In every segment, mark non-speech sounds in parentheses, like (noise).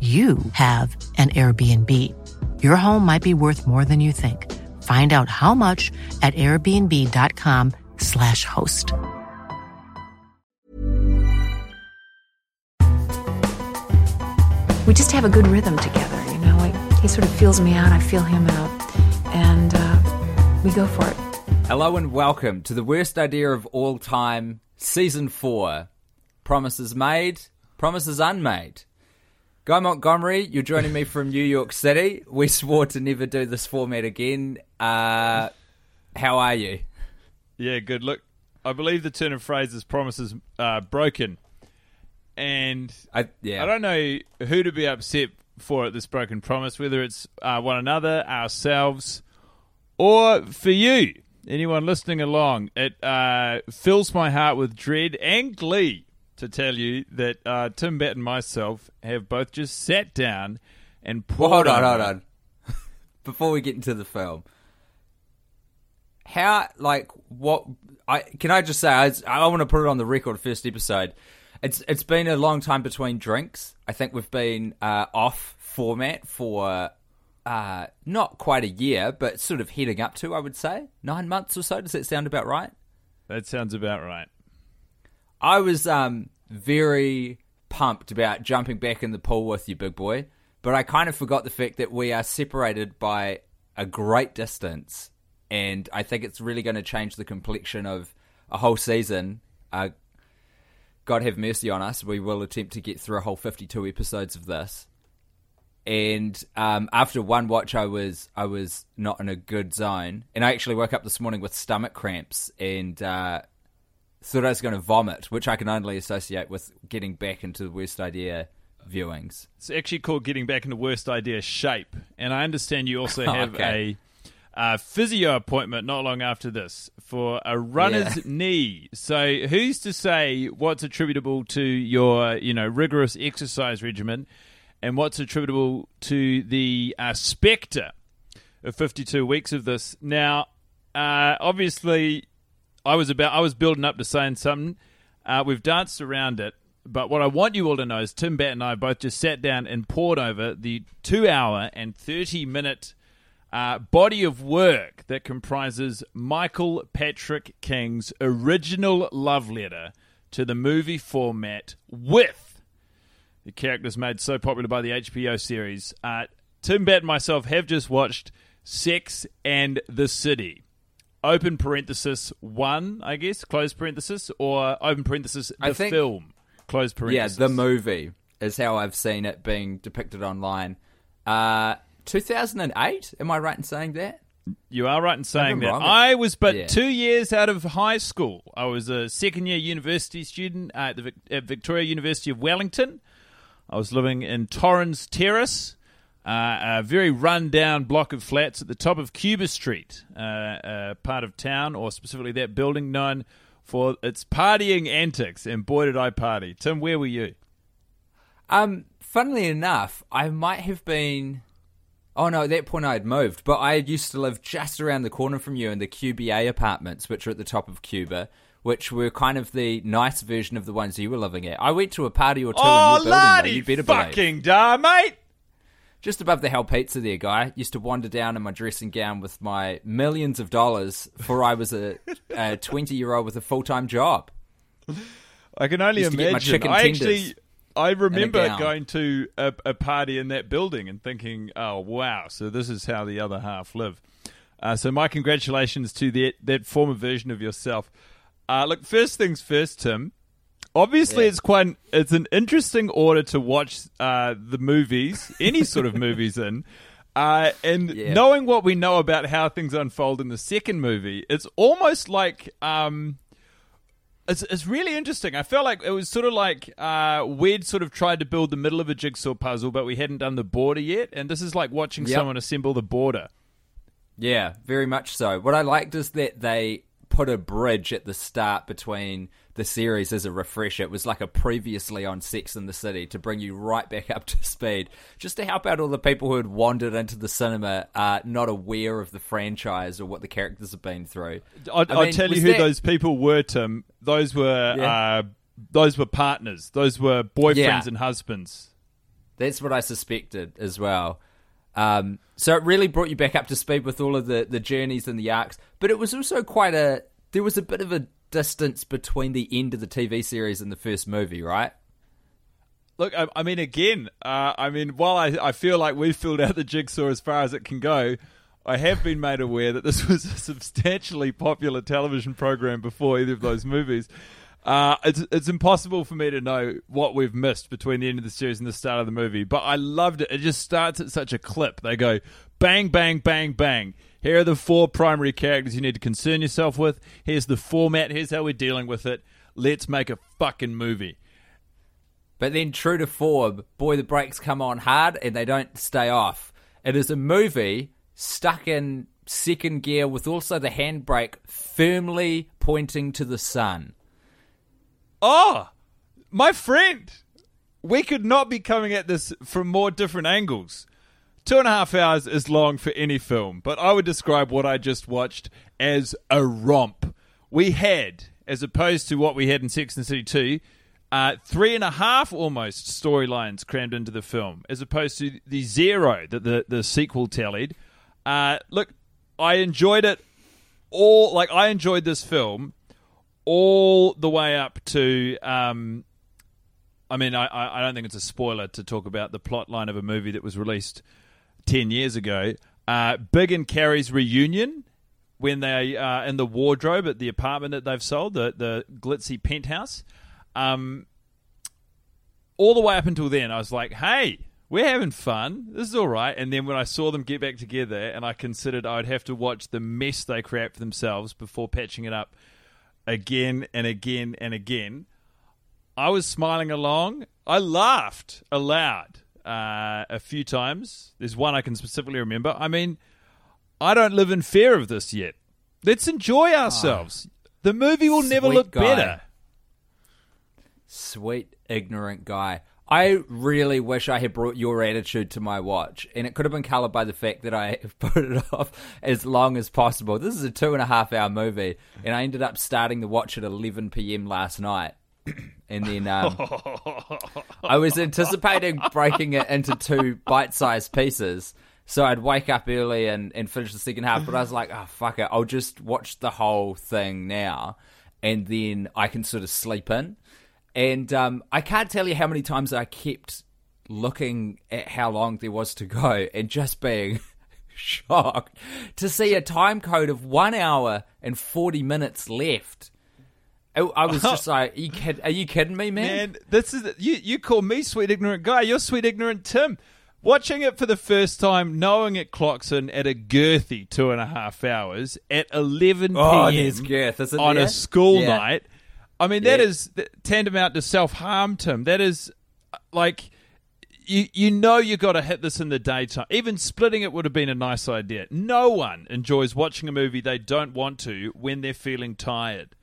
you have an Airbnb. Your home might be worth more than you think. Find out how much at airbnb.com/slash host. We just have a good rhythm together, you know. Like he sort of feels me out, I feel him out, and uh, we go for it. Hello and welcome to the worst idea of all time, season four. Promises made, promises unmade. Guy Montgomery, you're joining me from New York City. We swore to never do this format again. Uh, how are you? Yeah, good. Look, I believe the turn of phrase is promises uh, broken. And I, yeah. I don't know who to be upset for at this broken promise, whether it's uh, one another, ourselves, or for you, anyone listening along. It uh, fills my heart with dread and glee to tell you that uh, Tim Batt and myself have both just sat down and well, hold on, hold on. (laughs) Before we get into the film, how like what I can I just say I, I want to put it on the record first episode. It's it's been a long time between drinks. I think we've been uh, off format for uh, not quite a year, but sort of heading up to I would say nine months or so. Does that sound about right? That sounds about right. I was um, very pumped about jumping back in the pool with you, big boy, but I kind of forgot the fact that we are separated by a great distance, and I think it's really going to change the complexion of a whole season. Uh, God have mercy on us. We will attempt to get through a whole 52 episodes of this. And um, after one watch, I was I was not in a good zone, and I actually woke up this morning with stomach cramps, and uh, thought I was going to vomit, which I can only associate with getting back into the worst idea viewings. It's actually called getting back into worst idea shape, and I understand you also (laughs) have okay. a uh, physio appointment not long after this for a runner's yeah. knee. So who's to say what's attributable to your you know rigorous exercise regimen, and what's attributable to the uh, spectre of 52 weeks of this? Now, uh, obviously I was about I was building up to saying something. Uh, we've danced around it, but what I want you all to know is Tim Batt and I both just sat down and pored over the two hour and thirty minute uh, body of work that comprises Michael Patrick King's original love letter to the movie format with the characters made so popular by the HBO series. Uh, Tim Batt and myself have just watched Sex and the City open parenthesis one, I guess, close parenthesis, or open parenthesis the I think, film, close parenthesis. Yeah, the movie is how I've seen it being depicted online. Uh, 2008, am I right in saying that? You are right in saying that. Wrong. I was but yeah. two years out of high school. I was a second year university student at the at Victoria University of Wellington. I was living in Torrens Terrace uh, a very run-down block of flats at the top of Cuba Street, uh, uh, part of town, or specifically that building known for its partying antics. And boy, did I party! Tim, where were you? Um, funnily enough, I might have been. Oh no, at that point I had moved, but I used to live just around the corner from you in the QBA apartments, which are at the top of Cuba which were kind of the nice version of the ones you were living at. I went to a party or two oh, in your building, though, you better fucking da, mate just above the Hell Pizza there, guy. Used to wander down in my dressing gown with my millions of dollars for I was a (laughs) 20 year old with a full time job. I can only imagine. I actually, I remember going to a, a, party in that building and thinking, "Oh wow, so this is how the other half live." Uh, so my congratulations to that that former version of yourself. Uh, look, first things first, Tim. Obviously, yeah. it's quite an, it's an interesting order to watch uh, the movies, any sort of movies in. Uh, and yeah. knowing what we know about how things unfold in the second movie, it's almost like um, it's, it's really interesting. I felt like it was sort of like uh, we'd sort of tried to build the middle of a jigsaw puzzle, but we hadn't done the border yet. And this is like watching yep. someone assemble the border. Yeah, very much so. What I liked is that they put a bridge at the start between the series as a refresher. It was like a previously on Sex in the City to bring you right back up to speed, just to help out all the people who had wandered into the cinema, uh, not aware of the franchise or what the characters have been through. I'll, I will tell you who that... those people were, Tim. Those were yeah. uh, those were partners. Those were boyfriends yeah. and husbands. That's what I suspected as well. Um, so it really brought you back up to speed with all of the, the journeys and the arcs. But it was also quite a there was a bit of a distance between the end of the TV series and the first movie, right? Look, I, I mean, again, uh, I mean, while I, I feel like we've filled out the jigsaw as far as it can go, I have been made aware that this was a substantially popular television program before either of those movies. Uh, it's it's impossible for me to know what we've missed between the end of the series and the start of the movie, but I loved it. It just starts at such a clip. They go bang, bang, bang, bang. Here are the four primary characters you need to concern yourself with. Here's the format. Here's how we're dealing with it. Let's make a fucking movie. But then, true to form, boy, the brakes come on hard and they don't stay off. It is a movie stuck in second gear with also the handbrake firmly pointing to the sun. Oh, my friend, we could not be coming at this from more different angles. Two and a half hours is long for any film, but I would describe what I just watched as a romp. We had, as opposed to what we had in Sex and City 2, uh, three and a half almost storylines crammed into the film, as opposed to the zero that the, the sequel tallied. Uh, look, I enjoyed it all. Like, I enjoyed this film all the way up to. Um, I mean, I, I don't think it's a spoiler to talk about the plot line of a movie that was released 10 years ago. Uh, Big and Carrie's reunion when they are in the wardrobe at the apartment that they've sold, the, the glitzy penthouse. Um, all the way up until then, I was like, hey, we're having fun. This is all right. And then when I saw them get back together and I considered I'd have to watch the mess they create for themselves before patching it up again and again and again, I was smiling along. I laughed aloud uh, a few times. There's one I can specifically remember. I mean, I don't live in fear of this yet. Let's enjoy ah. ourselves. Oh, the movie will never look guy. better. Sweet, ignorant guy. I really wish I had brought your attitude to my watch, and it could have been colored by the fact that I (laughs) have put it off as long as possible. This is a two and a half hour movie, and I ended up starting the watch at 11 p.m. last night. (clears throat) and then um, I was anticipating breaking it into two bite-sized pieces. So I'd wake up early and, and finish the second half, but I was like, oh, fuck it. I'll just watch the whole thing now, and then I can sort of sleep in. And um, I can't tell you how many times I kept looking at how long there was to go and just being (laughs) shocked to see a time code of one hour and 40 minutes left. I was just (laughs) like, are you, kid- are you kidding me, man? Man, this is you. You call me sweet ignorant guy. You're sweet ignorant Tim. Watching it for the first time, knowing it clocks in at a girthy two and a half hours at 11 oh, p.m. Girth, on there? a school yeah. night. I mean, that yeah. is tantamount to self harm, Tim. That is uh, like you you know you got to hit this in the daytime. Even splitting it would have been a nice idea. No one enjoys watching a movie they don't want to when they're feeling tired.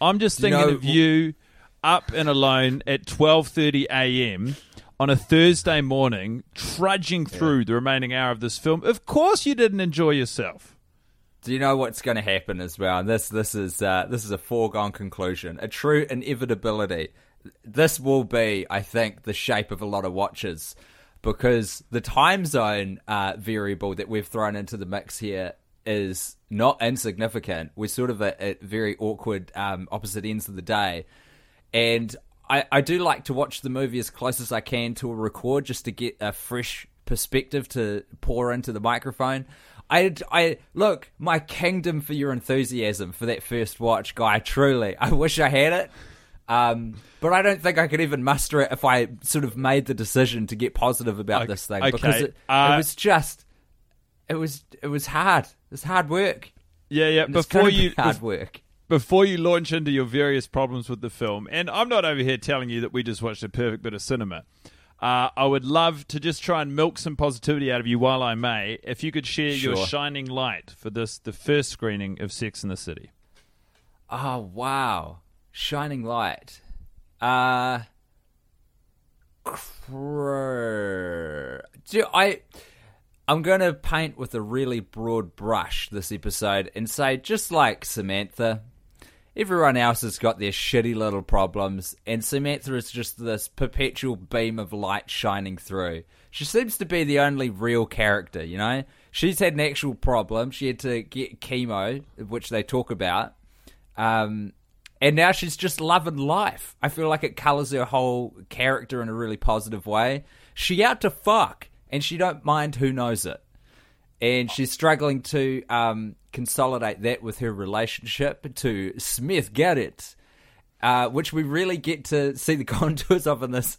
I'm just thinking you know, of you up and alone at 12:30 a.m. on a Thursday morning, trudging through yeah. the remaining hour of this film. Of course, you didn't enjoy yourself. Do you know what's going to happen as well? This this is uh, this is a foregone conclusion, a true inevitability. This will be, I think, the shape of a lot of watches because the time zone uh, variable that we've thrown into the mix here is not insignificant. We're sort of at, at very awkward um, opposite ends of the day, and I, I do like to watch the movie as close as I can to a record just to get a fresh perspective to pour into the microphone. I, I look my kingdom for your enthusiasm for that first watch, guy. Truly, (laughs) I wish I had it, um, but I don't think I could even muster it if I sort of made the decision to get positive about okay, this thing because it, uh, it, was just, it was it was hard. It's hard work. Yeah, yeah. And before you hard work. Before you launch into your various problems with the film, and I'm not over here telling you that we just watched a perfect bit of cinema. Uh, I would love to just try and milk some positivity out of you while I may. If you could share sure. your shining light for this, the first screening of Sex in the City. Oh wow, shining light. Uh, do I? I'm going to paint with a really broad brush this episode and say, just like Samantha, Everyone else has got their shitty little problems, and Samantha is just this perpetual beam of light shining through. She seems to be the only real character, you know? She's had an actual problem. She had to get chemo, which they talk about. Um, and now she's just loving life. I feel like it colours her whole character in a really positive way. She out to fuck, and she don't mind who knows it and she's struggling to um, consolidate that with her relationship to Smith Garrett, uh, which we really get to see the (laughs) contours of in this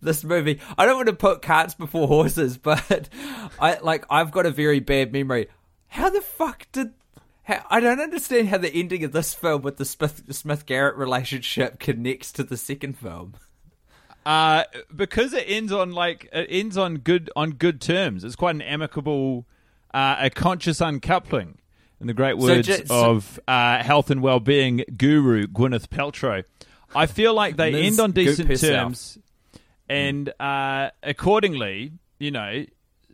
this movie. I don't want to put carts before horses, (laughs) but I like I've got a very bad memory. How the fuck did how, I don't understand how the ending of this film with the Smith Smith Garrett relationship connects to the second film. (laughs) Uh, because it ends on like it ends on good on good terms. It's quite an amicable, uh, a conscious uncoupling. In the great words so just, of uh, health and well-being guru Gwyneth Paltrow, I feel like they end on decent terms, and uh, accordingly, you know,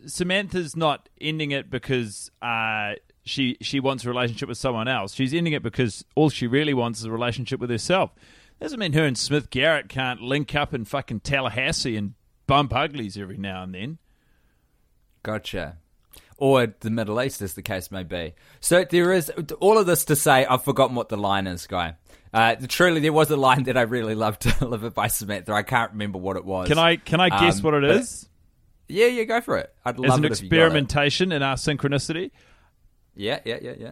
Samantha's not ending it because uh, she she wants a relationship with someone else. She's ending it because all she really wants is a relationship with herself. Doesn't mean her and Smith Garrett can't link up in fucking Tallahassee and bump uglies every now and then. Gotcha. Or the Middle East, as the case may be. So there is all of this to say. I've forgotten what the line is, guy. Uh, truly, there was a line that I really loved to (laughs) deliver by Samantha. I can't remember what it was. Can I? Can I guess um, what it is? Yeah, yeah, go for it. I'd love As an it experimentation in our synchronicity. Yeah, yeah, yeah, yeah.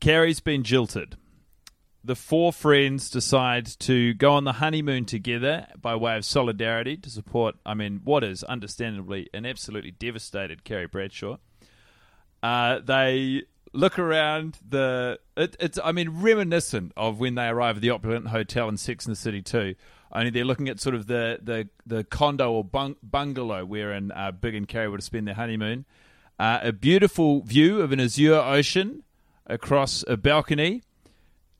Carrie's been jilted the four friends decide to go on the honeymoon together by way of solidarity to support, I mean, what is understandably an absolutely devastated Carrie Bradshaw. Uh, they look around the. It, it's, I mean, reminiscent of when they arrive at the opulent hotel in Sex in the City too. Only they're looking at sort of the the, the condo or bung, bungalow wherein uh, Big and Carrie would have spent their honeymoon. Uh, a beautiful view of an azure ocean across a balcony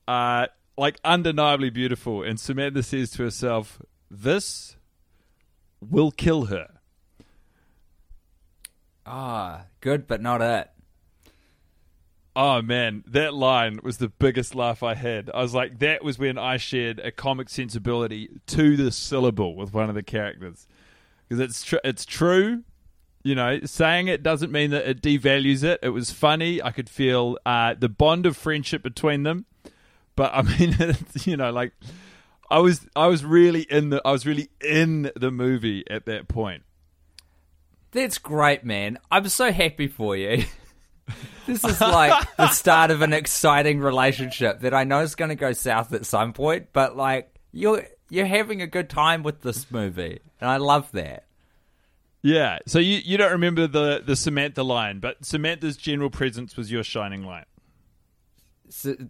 uh, like undeniably beautiful. And Samantha says to herself, "This will kill her." Ah, good, but not it. Oh man, that line was the biggest laugh I had. I was like, that was when I shared a comic sensibility to the syllable with one of the characters, because it's tr- it's true. You know, saying it doesn't mean that it devalues it. It was funny. I could feel uh, the bond of friendship between them. But I mean, (laughs) you know, like I was, I was really in the, I was really in the movie at that point. That's great, man. I'm so happy for you. (laughs) this is like the start of an exciting relationship that I know is going to go south at some point, but like you're you're having a good time with this movie, and I love that. Yeah. So you you don't remember the the Samantha line, but Samantha's general presence was your shining light. So, th-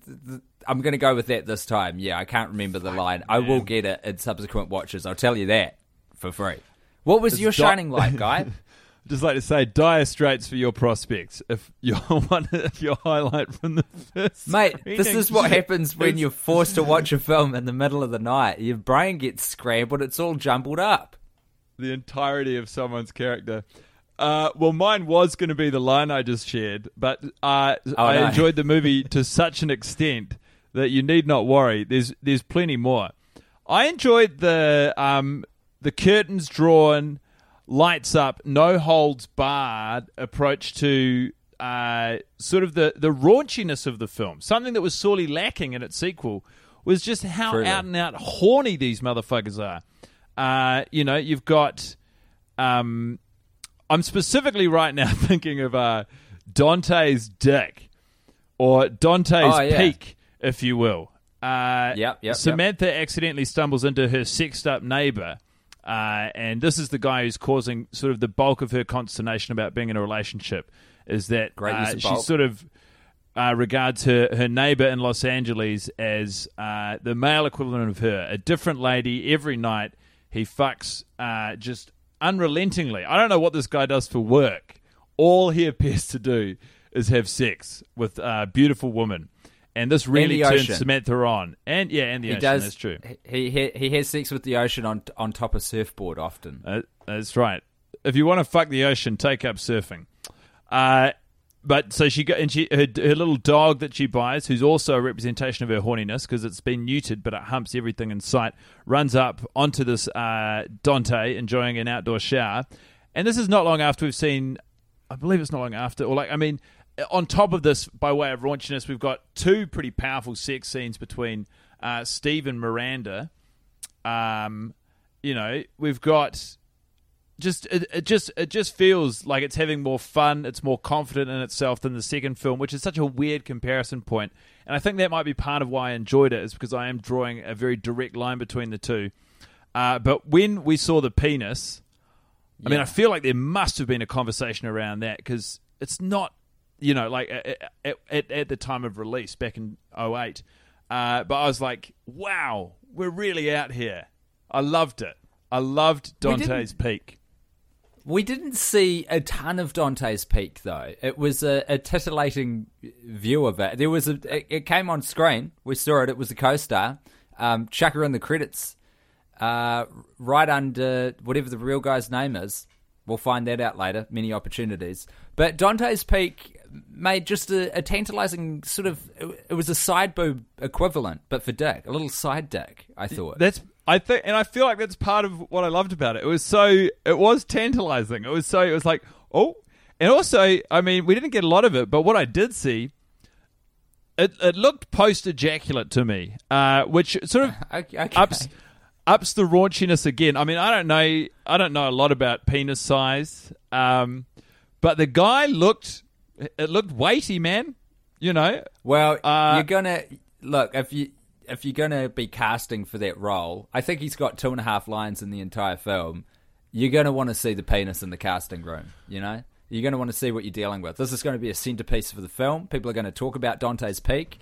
I'm going to go with that this time. Yeah, I can't remember the line. I will get it in subsequent watches. I'll tell you that for free. What was it's your di- shining light, (laughs) guy? Just like to say, dire straits for your prospects. If you're (laughs) one, if your highlight from the first, mate, this is what happens when you're forced to watch a film in the middle of the night. Your brain gets scrambled. It's all jumbled up. The entirety of someone's character. Uh, well, mine was going to be the line I just shared, but uh, oh, I no. (laughs) enjoyed the movie to such an extent that you need not worry. There's there's plenty more. I enjoyed the um, the curtains drawn, lights up, no holds barred approach to uh, sort of the the raunchiness of the film. Something that was sorely lacking in its sequel was just how Truly. out and out horny these motherfuckers are. Uh, you know, you've got. Um, I'm specifically right now (laughs) thinking of uh, Dante's dick or Dante's Oh, yeah. peak, if you will. Uh, Yep, yep, Samantha accidentally stumbles into her sexed up neighbor. Uh, and this is the guy who's causing sort of the bulk of her consternation about being in a relationship. Is that Great uh, she sort of uh, regards her, her neighbor in Los Angeles as uh, the male equivalent of her, a different lady every night. He fucks uh, just unrelentingly. I don't know what this guy does for work. All he appears to do is have sex with a beautiful woman. And this really turns ocean. Samantha on. And yeah, and the He ocean, does. that's true. He, he he has sex with the ocean on on top of surfboard often. Uh, that's right. If you want to fuck the ocean, take up surfing. Uh, but so she got and she her, her little dog that she buys, who's also a representation of her horniness because it's been neutered, but it humps everything in sight. Runs up onto this uh, Dante, enjoying an outdoor shower, and this is not long after we've seen. I believe it's not long after, or like I mean, on top of this, by way of raunchiness, we've got two pretty powerful sex scenes between uh, Steve and Miranda. Um, you know, we've got just it, it just it just feels like it's having more fun it's more confident in itself than the second film which is such a weird comparison point. and i think that might be part of why i enjoyed it is because i am drawing a very direct line between the two. Uh, but when we saw the penis i mean i feel like there must have been a conversation around that because it's not you know like at, at, at the time of release back in 08 uh, but i was like wow we're really out here. I loved it. I loved dante's peak We didn't see a ton of Dante's Peak though. It was a, a titillating view of it. There was a. It, it came on screen. We saw it. It was a co-star. Um, chuck in the credits, uh, right under whatever the real guy's name is. We'll find that out later. Many opportunities. But Dante's Peak made just a, a tantalizing sort of. It, it was a side boob equivalent, but for dick, a little side dick. I thought. That's I think, and I feel like that's part of what I loved about it. It was so, it was tantalizing. It was so, it was like, oh, and also, I mean, we didn't get a lot of it, but what I did see, it it looked post ejaculate to me, uh, which sort of (laughs) Okay, ups ups the raunchiness again. I mean, I don't know, I don't know a lot about penis size, um, but the guy looked, it looked weighty, man. You know, Well, Uh, you're gonna look if you if you're gonna be casting for that role. I think he's got two and a half lines in the entire film. You're gonna want to see the penis in the casting room. You know, you're gonna want to see what you're dealing with. This is going to be a centerpiece for the film. People are going to talk about Dante's Peak.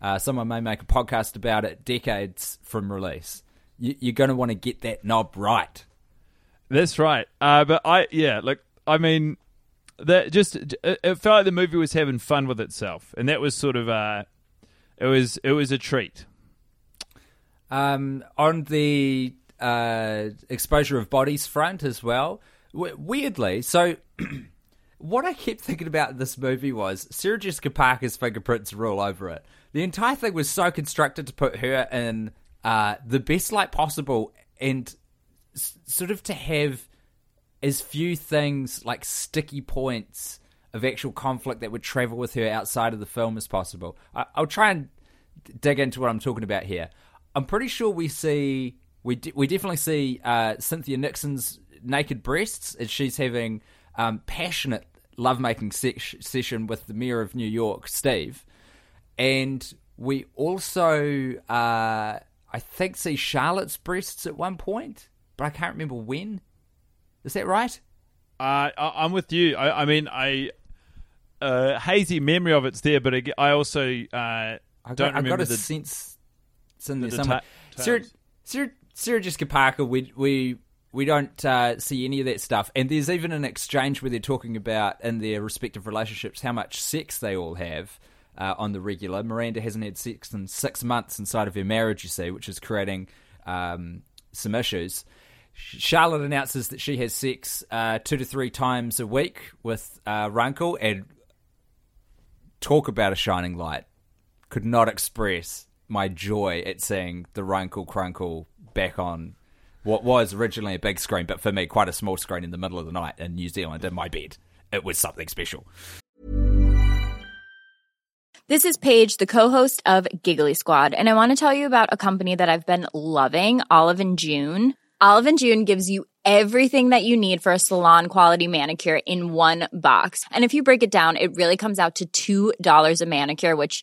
Uh, someone may make a podcast about it decades from release. You, you're going to want to get that knob right. That's right. Uh, but I, yeah, look, I mean, that just it felt like the movie was having fun with itself, and that was sort of uh, it was it was a treat. Um, on the uh, exposure of bodies front as well. W- weirdly, so (clears throat) what I kept thinking about this movie was Sarah Jessica Parker's fingerprints are all over it. The entire thing was so constructed to put her in uh, the best light possible and s- sort of to have as few things like sticky points of actual conflict that would travel with her outside of the film as possible. I- I'll try and dig into what I'm talking about here. I'm pretty sure we see we de- we definitely see uh, Cynthia Nixon's naked breasts as she's having um, passionate lovemaking se- session with the mayor of New York, Steve, and we also uh, I think see Charlotte's breasts at one point, but I can't remember when. Is that right? Uh, I, I'm with you. I, I mean, I uh, hazy memory of it's there, but I, I also uh, I don't got, I remember got a the. sense in somewhere. ta- Sarah, tales. Sarah, Sarah Jessica Parker, we we we don't uh, see any of that stuff, and there's even an exchange where they're talking about in their respective relationships how much sex they all have. Uh, on the regular, Miranda hasn't had sex in six months inside of her marriage, you see, which is creating um, some issues. Charlotte announces that she has sex uh, two to three times a week with uh, Runkle, and talk about a shining light. Could not express my joy at seeing the Runkle Crunkle back on what was originally a big screen, but for me, quite a small screen in the middle of the night in New Zealand in my bed. It was something special. This is Paige, the co-host of Giggly Squad, and I want to tell you about a company that I've been loving, Olive and June. Olive and June gives you everything that you need for a salon quality manicure in one box. And if you break it down, it really comes out to $2 a manicure, which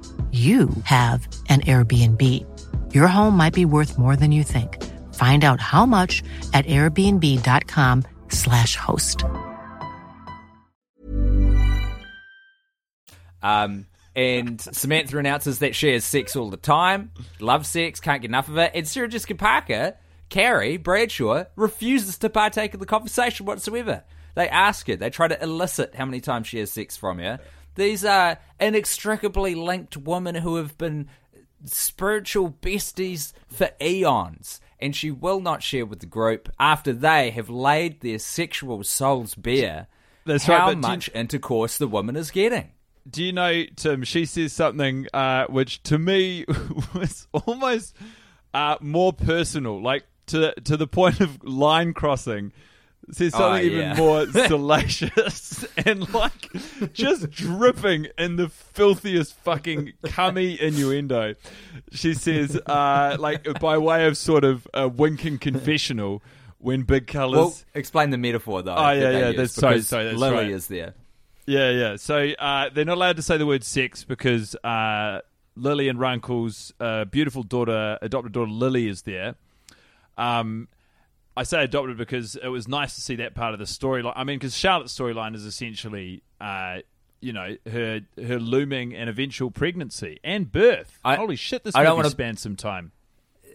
you have an Airbnb. Your home might be worth more than you think. Find out how much at airbnb.com/slash host. Um, and Samantha announces that she has sex all the time, loves sex, can't get enough of it. And Sarah Jessica Parker, Carrie Bradshaw, refuses to partake in the conversation whatsoever. They ask her, they try to elicit how many times she has sex from her. These are inextricably linked women who have been spiritual besties for eons, and she will not share with the group after they have laid their sexual souls bare That's how right, much you- intercourse the woman is getting. Do you know, Tim? She says something uh, which to me (laughs) was almost uh, more personal, like to to the point of line crossing. Says something Oh, even yeah. more (laughs) salacious and like just dripping in the filthiest fucking cummy innuendo. She says, uh, like by way of sort of a winking confessional, when big colours. Well, explain the metaphor though. Oh, yeah, they yeah, that's- sorry, sorry, that's Lily right. is there. Yeah, yeah. So uh, they're not allowed to say the word sex because uh, Lily and Runkle's uh, beautiful daughter, adopted daughter Lily, is there. Um, I say adopted because it was nice to see that part of the storyline. I mean, because Charlotte's storyline is essentially, uh, you know, her her looming and eventual pregnancy and birth. I- Holy shit! This I don't wanna- spans some time.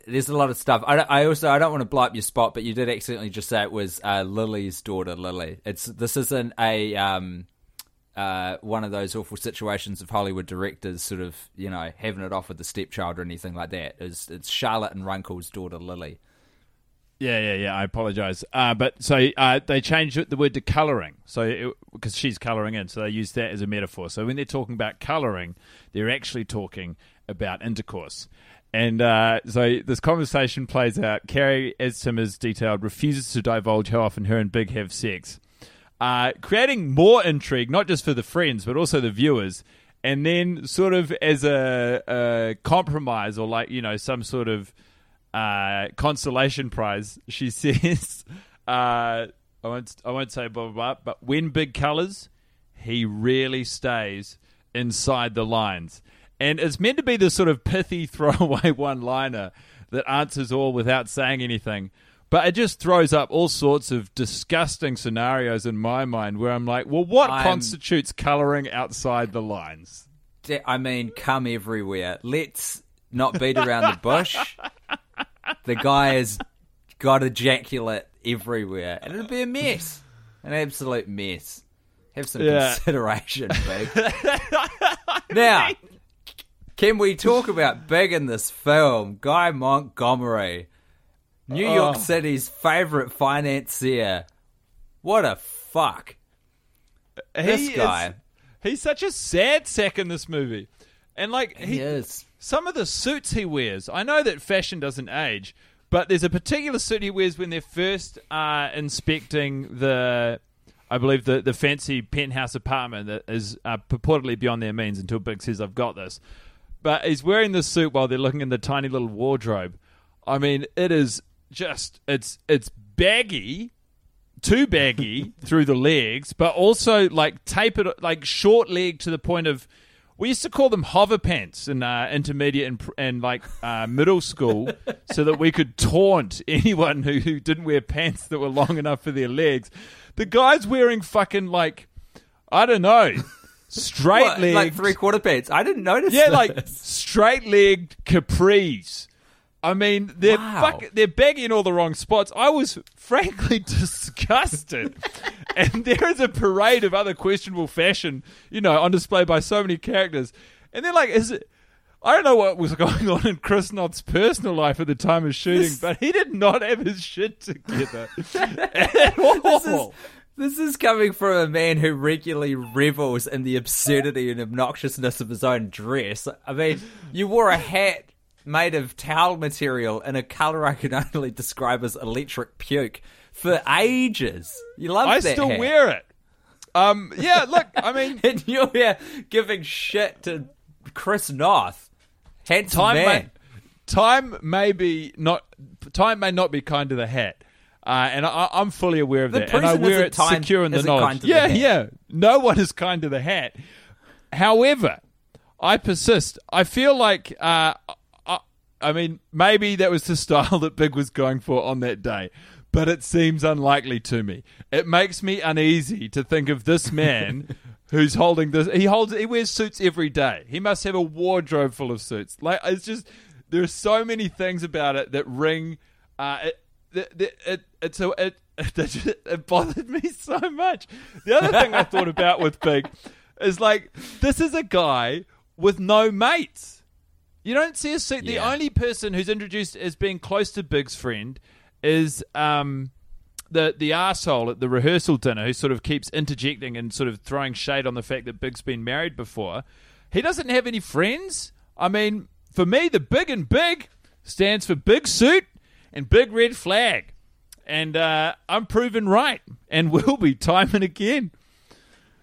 There's a lot of stuff. I, I also I don't want to blow up your spot, but you did accidentally just say it was uh, Lily's daughter, Lily. It's this isn't a um, uh, one of those awful situations of Hollywood directors sort of you know having it off with the stepchild or anything like that. It's, it's Charlotte and Runkle's daughter, Lily. Yeah, yeah, yeah. I apologize. Uh, but so uh, they changed the word to colouring. So because she's colouring in, so they use that as a metaphor. So when they're talking about colouring, they're actually talking about intercourse. And uh, so this conversation plays out. Carrie, as Tim has detailed, refuses to divulge how often her and Big have sex, uh, creating more intrigue, not just for the friends, but also the viewers. And then, sort of as a, a compromise or like, you know, some sort of uh, consolation prize, she (laughs) says, uh, I won't, I won't say blah, blah, blah, but when big colours, he really stays inside the lines. And it's meant to be this sort of pithy (laughs) throwaway one liner that answers all without saying anything. But it just throws up all sorts of disgusting scenarios in my mind where I'm like, well, what I'm- constitutes colouring outside the lines? I mean, come everywhere. Let's not beat around the bush. (laughs) The guy has got ejaculate everywhere, and it'll be a mess, an absolute mess. Have some Yeah. consideration, Big. now, can we talk about Big in this film? Guy Montgomery, New York Oh. City's favorite financier. What a fuck! This He is- guy. he's such a sad sack in this movie, and like he, he is. Some of the suits he wears, I know that fashion doesn't age, but there's a particular suit he wears when they're first uh, inspecting the I believe the the fancy penthouse apartment that is uh, purportedly beyond their means until Big says I've got this. But he's wearing this suit while they're looking in the tiny little wardrobe. I mean, it is just it's it's baggy, too baggy (laughs) through the legs, but also like tapered like short leg to the point of we used to call them hover pants in uh, intermediate and, and like uh, middle school, (laughs) so that we could taunt anyone who, who didn't wear pants that were long enough for their legs. The guy's wearing fucking like I don't know, (laughs) straight leg, like three quarter pants. I didn't notice. Yeah, this. like straight legged capris. I mean, they're wow. fuck, they're baggy in all the wrong spots. I was frankly (laughs) disgusted. (laughs) and there is a parade of other questionable fashion, you know, on display by so many characters. And they're like, is it? I don't know what was going on in Chris Noth's personal life at the time of shooting, this, but he did not have his shit together (laughs) at all. This is, this is coming from a man who regularly revels in the absurdity and obnoxiousness of his own dress. I mean, you wore a hat made of towel material in a color I can (laughs) only describe as electric puke for ages. You love I that. I still hat. wear it. Um, yeah, look, I mean, (laughs) and you're here giving shit to Chris. Handsome time man. May, time may be not. Time may not be kind to the hat. Uh, and I, am fully aware of the that, and I wear it time, secure in the knowledge. Yeah, the yeah. No one is kind to the hat. However, I persist. I feel like uh, I mean, maybe that was the (laughs) style that Big was going for on that day, but it seems unlikely to me. It makes me uneasy to think of this man (laughs) who's holding this. He holds. He wears suits every day. He must have a wardrobe full of suits. Like it's just there are so many things about it that ring. Uh, it, it, it, it's a, it, (laughs) it, it bothered me so much. The other thing I thought about with Big is like this is a guy with no mates. You don't see a suit. Yeah. The only person who's introduced as being close to Big's friend is um, the the asshole at the rehearsal dinner who sort of keeps interjecting and sort of throwing shade on the fact that Big's been married before. He doesn't have any friends. I mean, for me, the big and big stands for big suit and big red flag. And uh, I'm proven right and (laughs) will be time and again.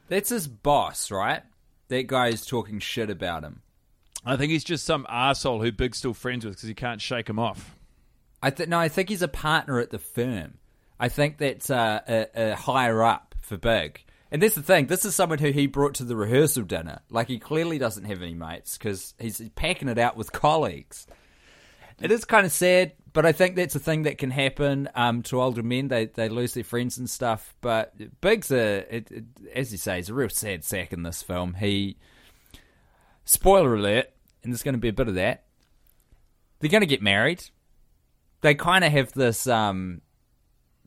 That's his boss, right? That guy is talking shit about him. I think he's just some asshole who Big's still friends with because he can't shake him off. I th- no, I think he's a partner at the firm. I think that's uh, a, a higher up for Big. And that's the thing. This is someone who he brought to the rehearsal dinner. Like he clearly doesn't have any mates because he's packing it out with colleagues. It is kind of sad, but I think that's a thing that can happen um, to older men. They they lose their friends and stuff. But Big's a, it, it, as you say, he's a real sad sack in this film. He, spoiler alert, and there's going to be a bit of that. They're going to get married. They kind of have this um,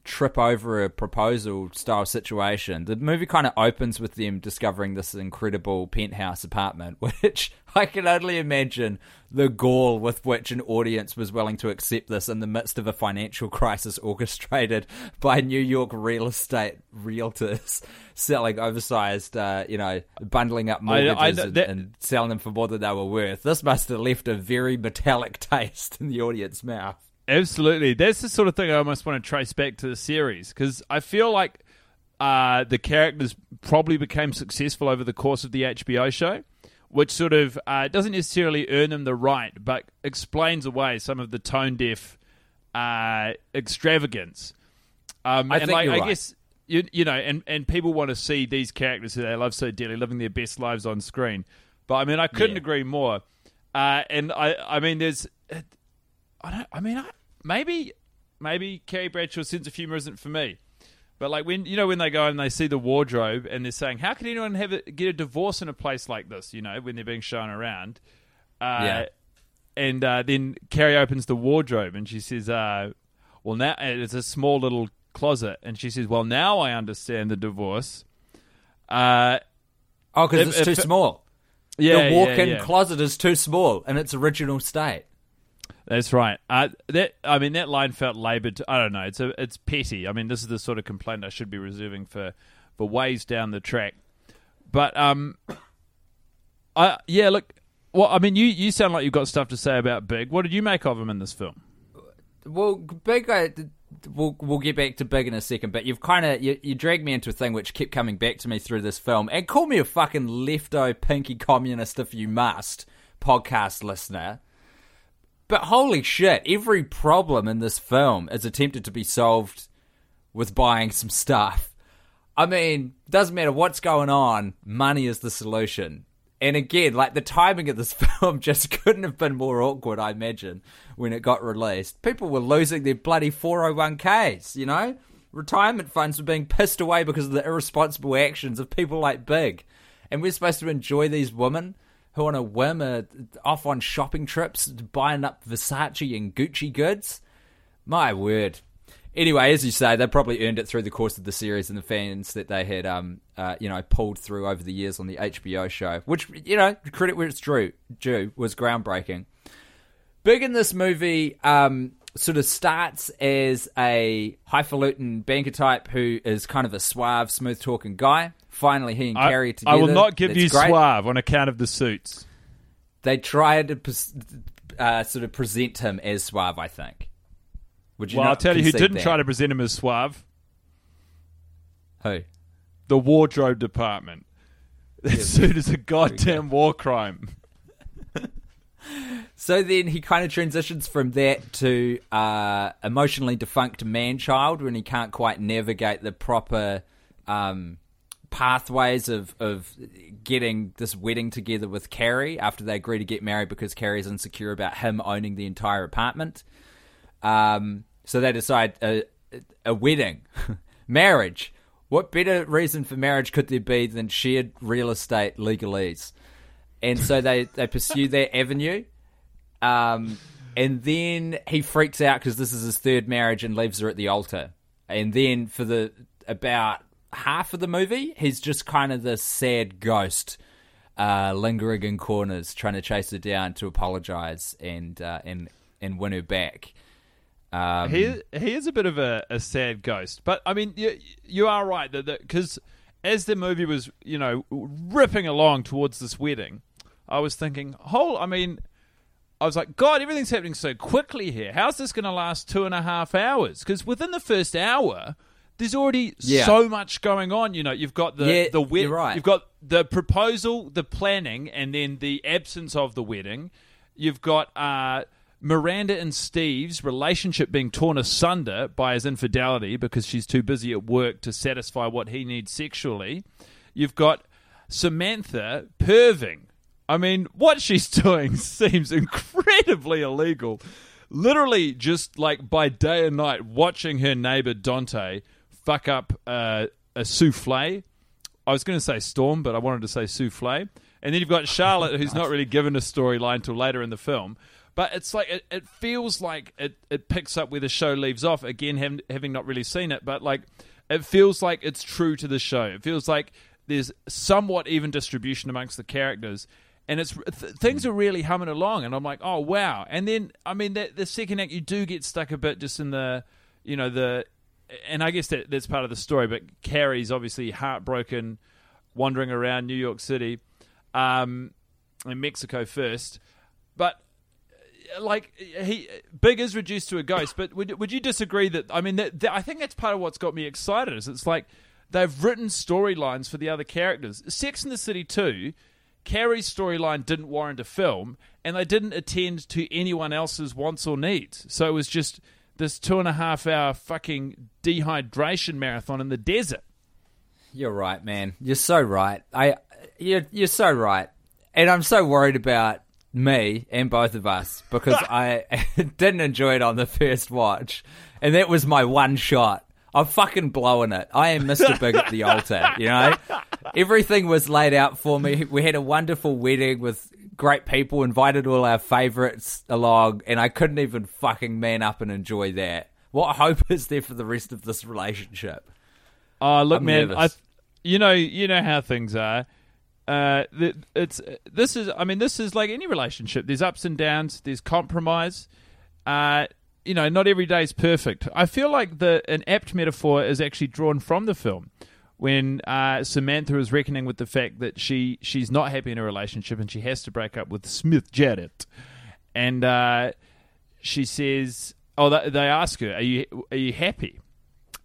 trip over a proposal style situation. The movie kind of opens with them discovering this incredible penthouse apartment, (laughs) which I can only imagine the gall with which an audience was willing to accept this in the midst of a financial (laughs) crisis orchestrated by New York real estate realtors (laughs) selling oversized, uh, you know, bundling up mortgages I, I, that, and, and selling them for more than they were worth. This must have left a very metallic taste in the audience mouth. Absolutely. That's the sort of thing I almost want to trace back to the series because I feel like uh, the characters probably became successful over the course of the HBO show, which sort of uh, doesn't necessarily earn them the right, but explains away some of the tone deaf uh, extravagance. Um, I think like, I right. guess you, you know, and, and people want to see these characters who they love so dearly living their best lives on screen. But I mean, I couldn't yeah. agree more. Uh, and I, I mean, there's, I don't, I mean, I, maybe maybe Carrie Bradshaw's sense of humor isn't for me. But like when you know when they go and they see the wardrobe and they're saying, "How can anyone have a, get a divorce in a place like this?" You know, when they're being shown around. Uh, yeah. And uh, then Carrie opens the wardrobe and she says, uh, "Well, now it's a small little closet." And she says, "Well, now I understand the divorce." Uh, oh, because it's too small. Yeah, the walk-in yeah, yeah. closet is too small in its original state. That's right. Uh, that I mean, that line felt laboured. I don't know. It's a, it's petty. I mean, this is the sort of complaint I should be reserving for for ways down the track. But um, (coughs) I yeah, look. Well, I mean, you you sound like you've got stuff to say about Big. What did you make of him in this film? Well, Big, I, we'll we'll get back to Big in a second, but you've kind of you, you dragged me into a thing which kept coming back to me through this film, and call me a fucking lefto pinky communist if you must, podcast listener. But holy shit, every problem in this film is attempted to be solved with buying some stuff. I mean, doesn't matter what's going on, money is the solution. And again, like the timing of this (laughs) film just couldn't have been more awkward, I imagine, when it got released. People were losing their bloody 401ks, you know? Retirement funds were being pissed away because of the irresponsible actions of people like Big. And we're supposed to enjoy these women who, on a whim, are off on shopping trips, buying up Versace and Gucci goods. My word. Anyway, as you say, they probably earned it through the course of the series and the fans that they had, um, uh, you know, pulled through over the years on the HBO show, which you know, credit where it's due, due was groundbreaking. Big in this movie, um, sort of starts as a highfalutin banker type who is kind of a suave, smooth talking guy. Finally, he and I, Carrie together. I will not give That's you great. suave on account of the suits. They tried to uh, sort of present him as suave. I think. Would you well, I'll tell you who didn't that? try to present him as suave. Who? The wardrobe department. (laughs) That suit is a goddamn war crime. So then he kind of transitions from that to uh, emotionally defunct man child when he can't quite navigate the proper um, pathways of, of getting this wedding together with Carrie after they agree to get married because Carrie's insecure about him owning the entire apartment. Um, so they decide a, a wedding, (laughs) marriage. What better reason for marriage could there be than shared real estate legalese? And so they, they pursue that avenue. Um, and then he freaks out because this is his third marriage and leaves her at the altar. And then for the about half of the movie, he's just kind of this sad ghost, uh, lingering in corners, trying to chase her down to apologize and uh, and and win her back. Um, he he is a bit of a, a sad ghost, but I mean, you you are right that because as the movie was you know ripping along towards this wedding, I was thinking, whole, I mean. I was like, God, everything's happening so quickly here. How's this going to last two and a half hours? Because within the first hour, there's already Yeah. so much going on. You know, you've got the Yeah, the wed- you're right. You've got the proposal, the planning, and then the absence of the wedding. You've got uh, Miranda and Steve's relationship being torn asunder by his infidelity because she's too busy at work to satisfy what he needs sexually. You've got Samantha perving. I mean, what she's (laughs) doing seems incredibly illegal. Literally, just like by day and night, watching her neighbor Dante fuck up uh, a souffle. I was going to say Storm, but I wanted to say souffle. And then you've got Charlotte, who's not really given a storyline till later in the film. But it's like it, it feels like it, it picks up where the show leaves off. Again, having, having not really seen it, but like it feels like it's true to the show. It feels like there's somewhat even distribution amongst the characters, and it's th- things are really humming along. And I'm like, oh wow! And then I mean, the, the second act you do get stuck a bit just in the, you know, the, and I guess that that's part of the story. But Carrie's obviously heartbroken, wandering around New York City, um, in Mexico first, but like he big is reduced to a ghost but would, would you disagree that i mean that, that- i think that's part of what's got me excited is it's like they've written storylines for the other characters sex in the city 2 carrie's storyline didn't warrant a film and they didn't attend to anyone else's wants or needs so it was just this two and a half hour fucking dehydration marathon in the desert You're right, man. You're so right. I you're you're so right. And I'm so worried about me and both of us because (laughs) I (laughs) didn't enjoy it on the first watch. And that was my one shot. I'm fucking blowing it. I am Mr. Big at the altar, you know? Everything was laid out for me. We had a wonderful wedding with great people, invited all our favorites along, and I couldn't even fucking man up and enjoy that. What hope is there for the rest of this relationship? Oh, look, I'm man, nervous. I, you know, you know how things are. Uh, th- it's this is, I mean, this is like any relationship. There's ups and downs. There's compromise. Uh, you know, not every day is perfect. I feel like the an apt metaphor is actually drawn from the film, when uh, Samantha is reckoning with the fact that she she's not happy in a relationship and she has to break up with Smith Jerrod, and uh, she says, "Oh, they ask her, are you are you happy?"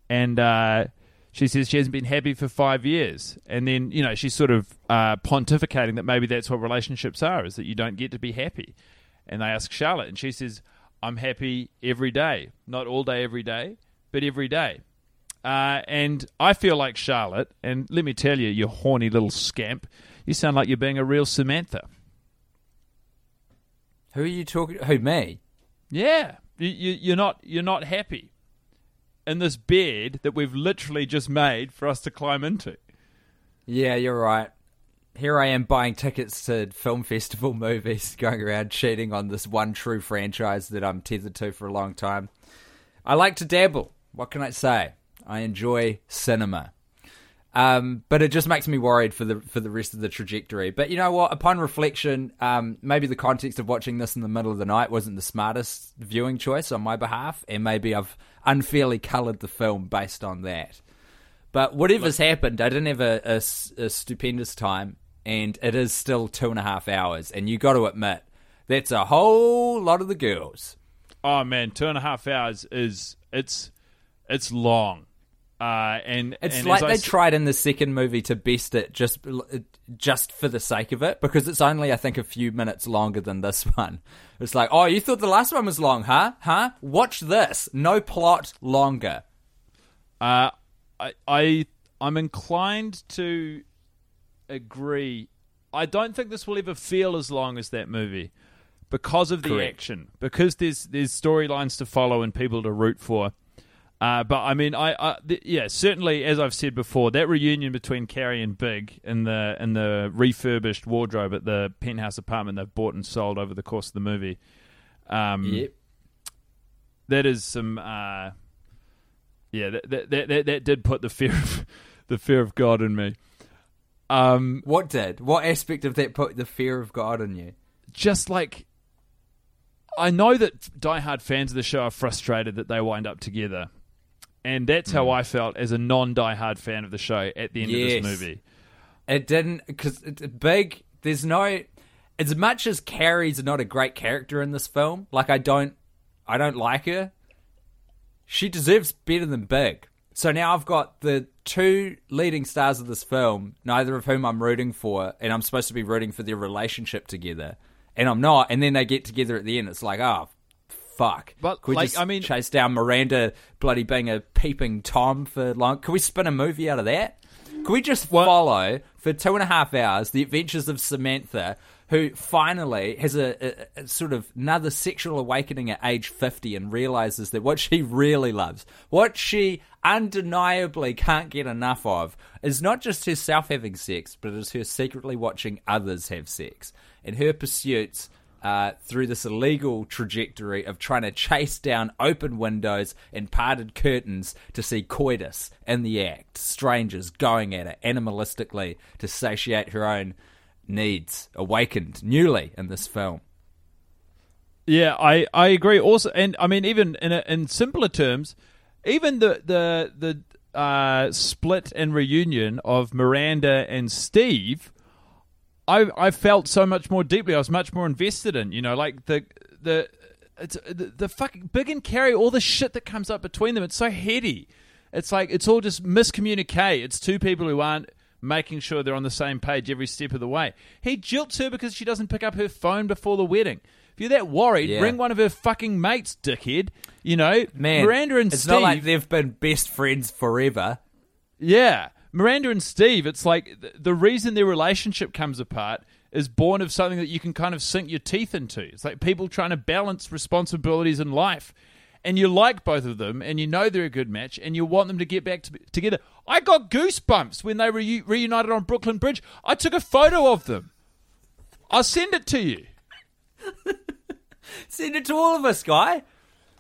And uh, she says she hasn't been happy for five years, and then you know she's sort of uh, pontificating that maybe that's what relationships are: is that you don't get to be happy. And they ask Charlotte, and she says, "I'm happy every day, not all day every day, but every day." Uh, and I feel like Charlotte, and let me tell you, you horny little scamp, you sound like you're being a real Samantha. Who are you talking? To who me? Yeah, you, you, you're not you're not happy in this bed that we've literally just made for us to climb into. Yeah, you're right. Here I am buying tickets to film festival (laughs) movies, going around cheating on this one true franchise that I'm tethered to for a long time. I like to dabble. What can I say? I enjoy cinema. Um, but it just makes me worried for the for the rest of the trajectory. But you know what? Upon reflection, um, maybe the context of watching this in the middle of the night wasn't the smartest viewing choice on my behalf, and maybe I've unfairly coloured the film based on that. But whatever's Look, happened, I didn't have a, a, a stupendous time, and it is still two and a half hours. And you got to admit, that's a whole lot of the girls. Oh man, two and a half hours is it's it's long. Uh, and it's and like they s- tried in the second movie to best it just just for the sake of it because it's only I think a few minutes longer than this (laughs) one. It's like, oh, you thought the last one was long, huh? Huh? Watch this. No plot, longer. Uh, I I I'm inclined to agree. I don't think this will ever feel as long as that movie because of the Correct. action, because there's there's storylines to follow and people to root for. Uh, but I mean, I, I th- yeah, certainly as I've said before, that reunion between Carrie and Big in the in the refurbished wardrobe at the penthouse apartment they've bought and sold over the course of the movie. Um, yep. That is some. Uh, yeah, that, that that, that that did put the fear of (laughs) the fear of God in me. Um, what did? What aspect of that put the fear of God in you? Just like I know that diehard fans of the show are frustrated that they wind up together and that's how mm. I felt as a non-diehard fan of the show at the end yes. of this movie. It didn't because it's big. There's no as much as Carrie's not a great character in this film. Like I don't, I don't like her. She deserves better than Big. So now I've got the two leading stars of this film, neither of whom I'm rooting for, and I'm supposed to be rooting for their relationship together, and I'm not. And then they get together at the end. It's like, oh, fuck. But Could we like, just I mean, chase down Miranda bloody being a peeping tom for long? Can we spin a movie out of that? Can we just what? follow for two and a half hours the adventures of Samantha, who finally has a, a, a, sort of another sexual awakening at age 50 and realizes that what she really loves, what she undeniably can't get enough of, is not just herself having sex, but is her secretly watching others have sex. And her pursuits uh, through this illegal trajectory of trying to chase down open windows and parted curtains to see coitus in the act, strangers going at it animalistically to satiate her own needs, awakened newly in this film. Yeah, I, I agree. Also, and I mean, even in a, in simpler terms, even the the the uh, split and reunion of Miranda and Steve I I felt so much more deeply. I was much more invested in. You know, like the the it's the, the fucking big and Carrie all the shit that comes up between them. It's so heady. It's like it's all just miscommunicate. It's two people who aren't making sure they're on the same page every step of the way. He jilts her because she doesn't pick up her phone before the wedding. If you're that worried, yeah. bring one of her fucking mates, dickhead. You know, man. Miranda and Steve. it's Steve. not like they've been best friends forever. Yeah, Miranda and Steve, it's like the reason their relationship comes apart is born of something that you can kind of sink your teeth into. It's like people trying to balance responsibilities in life. And you like both of them, and you know they're a good match, and you want them to get back to, together. I got goosebumps when they re- reunited on Brooklyn Bridge. I took a photo of them. I'll send it to you. (laughs) send it to all of us, guy.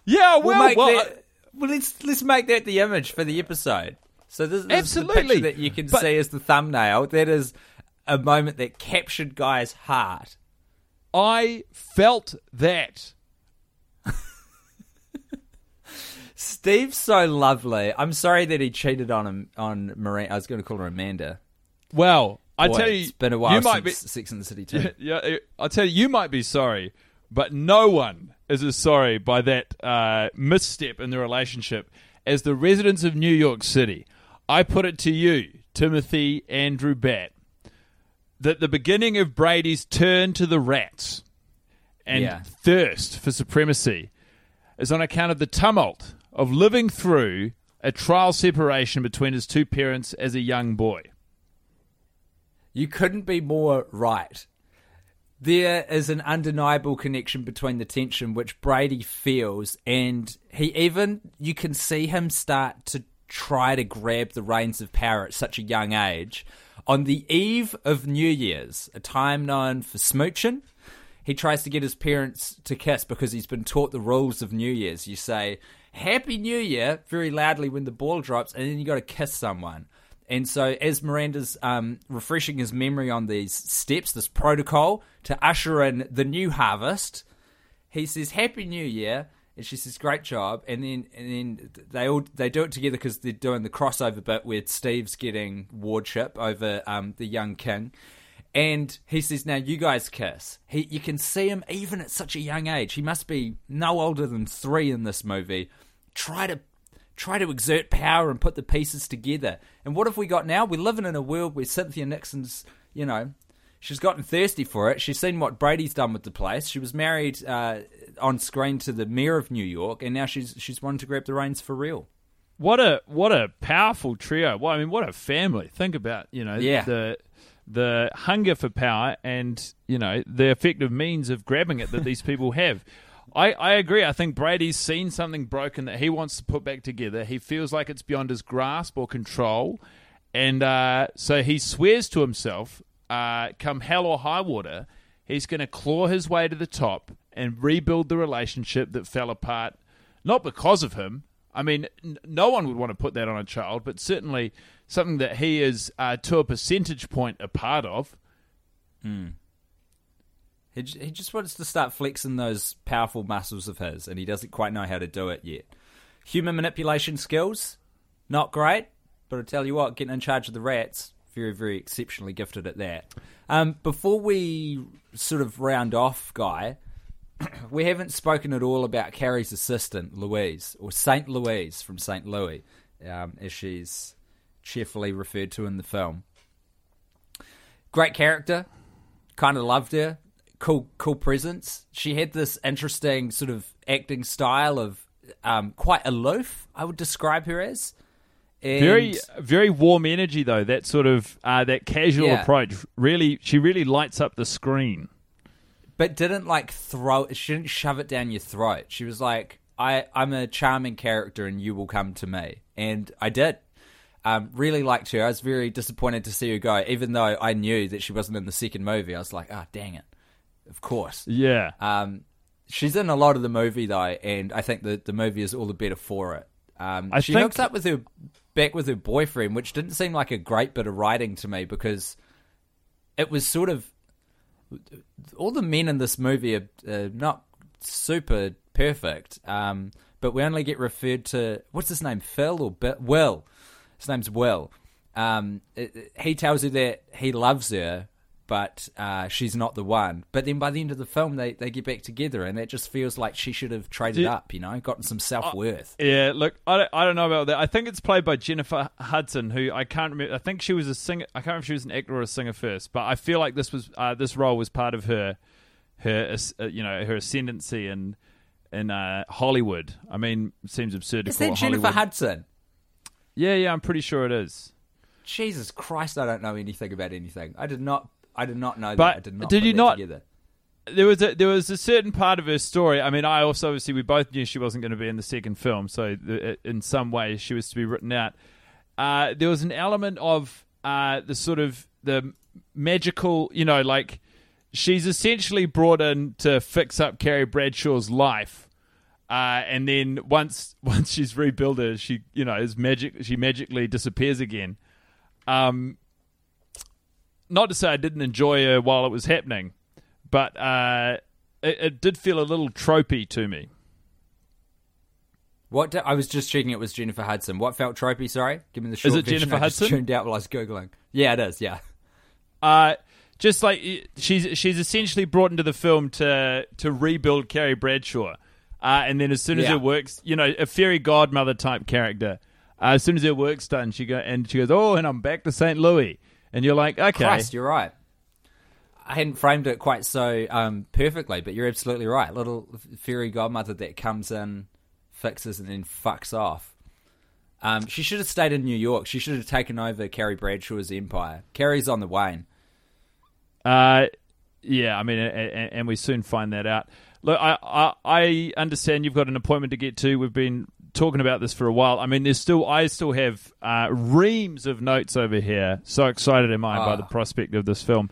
Yeah, well, we'll, well, that, well let's let's make that the image for the episode. So this, this Absolutely. is the picture that you can but, see as the thumbnail. That is a moment that captured Guy's heart. I felt that. (laughs) Steve's so lovely. I'm sorry that he cheated on him on Miranda. I was going to call her Amanda. Well, I tell you, it's been a while you since might be, Sex in the City (laughs) too. Yeah, yeah, I tell you, you might be sorry, but no one is as sorry by that uh, misstep in the relationship as the residents of New York City. I put it to you, Timothy Andrew Batt, that the beginning of Brady's turn to the rats and Yeah. thirst for supremacy is on account of the tumult of living through a trial separation between his two parents as a young boy. You couldn't be more right. There is an undeniable connection between the tension which Brady feels, and he even, you can see him start to try to grab the reins of power at such a young age. On the eve of New Year's, a time known for smooching, he tries to get his parents to kiss because he's been taught the rules of New Year's. You say, Happy New Year, very loudly when the ball drops, and then you got to kiss someone. And so, as Miranda's um, refreshing his memory on these steps, this protocol to usher in the new harvest, he says "Happy New Year," and she says "Great job." And then, and then they all they do it together because they're doing the crossover bit where Steve's getting wardship over um, the young king, and he says, "Now you guys kiss." He, you can see him even at such a young age. He must be no older than three in this movie. Try to try to exert power and put the pieces together. And what have we got now? We're living in a world where Cynthia Nixon's, you know, she's gotten thirsty for it. She's seen what Brady's done with the place. She was married uh, on screen to the mayor of New York, and now she's she's wanting to grab the reins for real. What a what a powerful trio. Well, I mean, what a family. Think about you know Yeah. the the hunger for power and you know the effective means of grabbing it that these people have. I, I agree. I think Brady's seen something broken that he wants to put back together. He feels like it's beyond his grasp or control, and uh, so he swears to himself, uh, come hell or high water, he's going to claw his way to the top and rebuild the relationship that fell apart, not because of him. I mean, n- no one would want to put that on a child, but certainly something that he is, uh, to a percentage point, a part of. He, he just wants to start flexing those powerful muscles of his, and he doesn't quite know how to do it yet. Human manipulation skills, not great, but I tell you what, getting in charge of the rats, very, very exceptionally gifted at that. Um, before we sort of round off, Guy, (clears throat) we haven't spoken at all about Carrie's assistant, Louise, or Saint Louise from Saint Louis, um, as she's cheerfully referred to in the film. Great character, kind of loved her. Cool, cool presence. She had this interesting sort of acting style of um, quite aloof. I would describe her as And- Very, very warm energy though. That sort of uh, that casual Yeah. approach. Really, she really lights up the screen. but didn't like throw. She didn't shove it down your throat. She was like, "I, I'm a charming character, and you will come to me." And I did. Um, really liked her. I was very disappointed to see her go, even though I knew that she wasn't in the second movie. I was like, "Ah, dang it!" Of course. Yeah. Um, she's in a lot of the movie though, and I think that the movie is all the better for it. Um, she think- hooks up with her back with her boyfriend, which didn't seem like a great bit of writing to me because it was sort of all the men in this movie are uh, not super perfect, um, but we only get referred to what's his name, Phil or Bi- Will. His name's Will. Um, it- it- he tells her that he loves her, but uh, she's not the one. But then by the end of the film, they, they get back together, and that just feels like she should have traded up, you know, gotten some self worth. Yeah, look, I don't, I don't know about that. I think it's played by Jennifer Hudson, who I can't remember. I think she was a singer. I can't remember if she was an actor or a singer first, but I feel like this was uh, this role was part of her, her, uh, you know, her ascendancy in in uh, Hollywood. I mean, seems absurd to Is call that Jennifer Hollywood. Hudson? Yeah, yeah, I'm pretty sure it is. Jesus Christ, I don't know anything about anything. I did not. I did not know But that. I did not. did you that not- Together. there was a there was a certain part of her story. I mean, I also obviously we both knew she wasn't going to be in the second film, so the, in some way she was to be written out. Uh, there was an element of uh, the sort of the magical, you know, like she's essentially brought in to fix up Carrie Bradshaw's life. Uh, and then once (laughs) once she's rebuilt her, she you know is magic. She magically disappears again. Um, not to say I didn't enjoy her while it was happening, but uh, it, it did feel a little tropey to me. What I was just checking. It was Jennifer Hudson. What felt tropey? Sorry, give me the short Is it version. Jennifer I just Hudson? tuned out while I was googling. Yeah, it is. Yeah. Uh, just like she's she's essentially brought into the film to to rebuild Carrie Bradshaw, uh, and then as soon as Yeah. it works, you know, a fairy godmother type character. Uh, as soon as her work's done, she go and she goes, "Oh, and I'm back to St. Louis," and you're like, "Okay, Christ, you're right. I hadn't framed it quite so um, perfectly, but you're absolutely right. Little fairy godmother that comes in, fixes, and then fucks off. Um, she should have stayed in New York. She should have taken over Carrie Bradshaw's empire. Carrie's on the wane. Uh, yeah, I mean, and, and we soon find that out. Look, I, I I understand you've got an appointment to get to. We've been talking about this for a while. I mean, there's still I still have uh, reams of notes over here. So excited am I by Ah. the prospect of this film.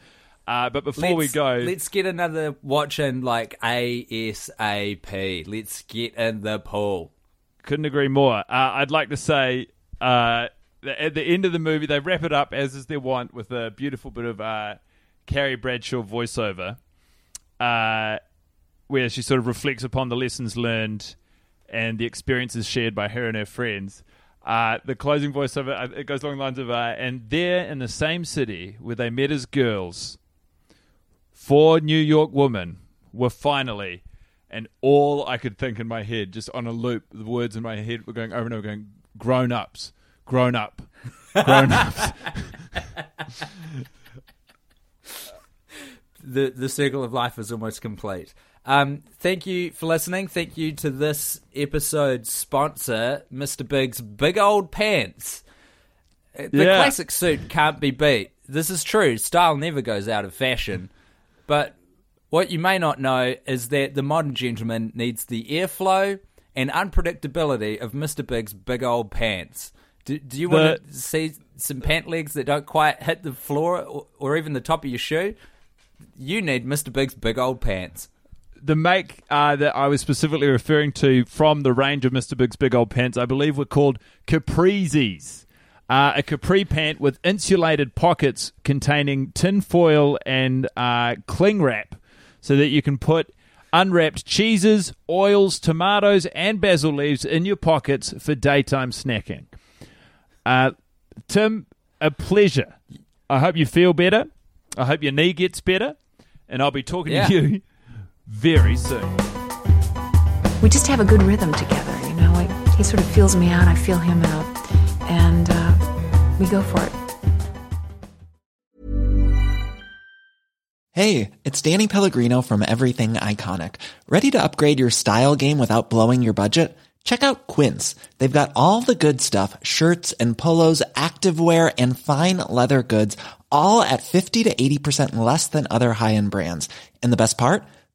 Uh, but before we go, let's get another watch in like ASAP. Let's get in the pool. couldn't agree more. Uh, I'd like to say uh, at the end of the movie, they wrap it up as is their want with a beautiful bit of uh, Carrie Bradshaw voiceover, uh, where she sort of reflects upon the lessons learned and the experiences shared by her and her friends. Uh, the closing voiceover uh, it goes along the lines of, uh, and there in the same city where they met as girls, four New York women were finally, and all I could think in my head, just on a loop, the words in my head were going over and over, going, grown ups, grown up, (laughs) grown ups. the the circle of life is almost complete. Um, thank you for listening. Thank you to this episode's sponsor, Mr. Big's Big Old Pants. Uh, The Yeah. classic suit can't be beat. This is true. Style never goes out of fashion. But what you may not know is that the modern gentleman needs the airflow and unpredictability of Mr. Big's Big Old Pants. Do, do you want to see some pant legs that don't quite hit the floor or, or even the top of your shoe? You need Mr. Big's Big Old Pants. The make uh, that I was specifically referring to from the range of Mr. Big's big old pants, I believe, were called Caprizis. Uh, a capri pant with insulated pockets containing tin foil and uh, cling wrap so that you can put unwrapped cheeses, oils, tomatoes, and basil leaves in your pockets for daytime snacking. Uh, Tim, a pleasure. I hope you feel better. I hope your knee gets better. And I'll be talking Yeah. to you very soon. We just have a good rhythm together, you know. Like, he sort of feels me out, I feel him out, and uh, we go for it. Hey, it's Danny Pellegrino from Everything Iconic. Ready to upgrade your style game without blowing your budget? Check out Quince. They've got all the good stuff shirts and polos, activewear, and fine leather goods, all at 50 to 80% less than other high end brands. And the best part?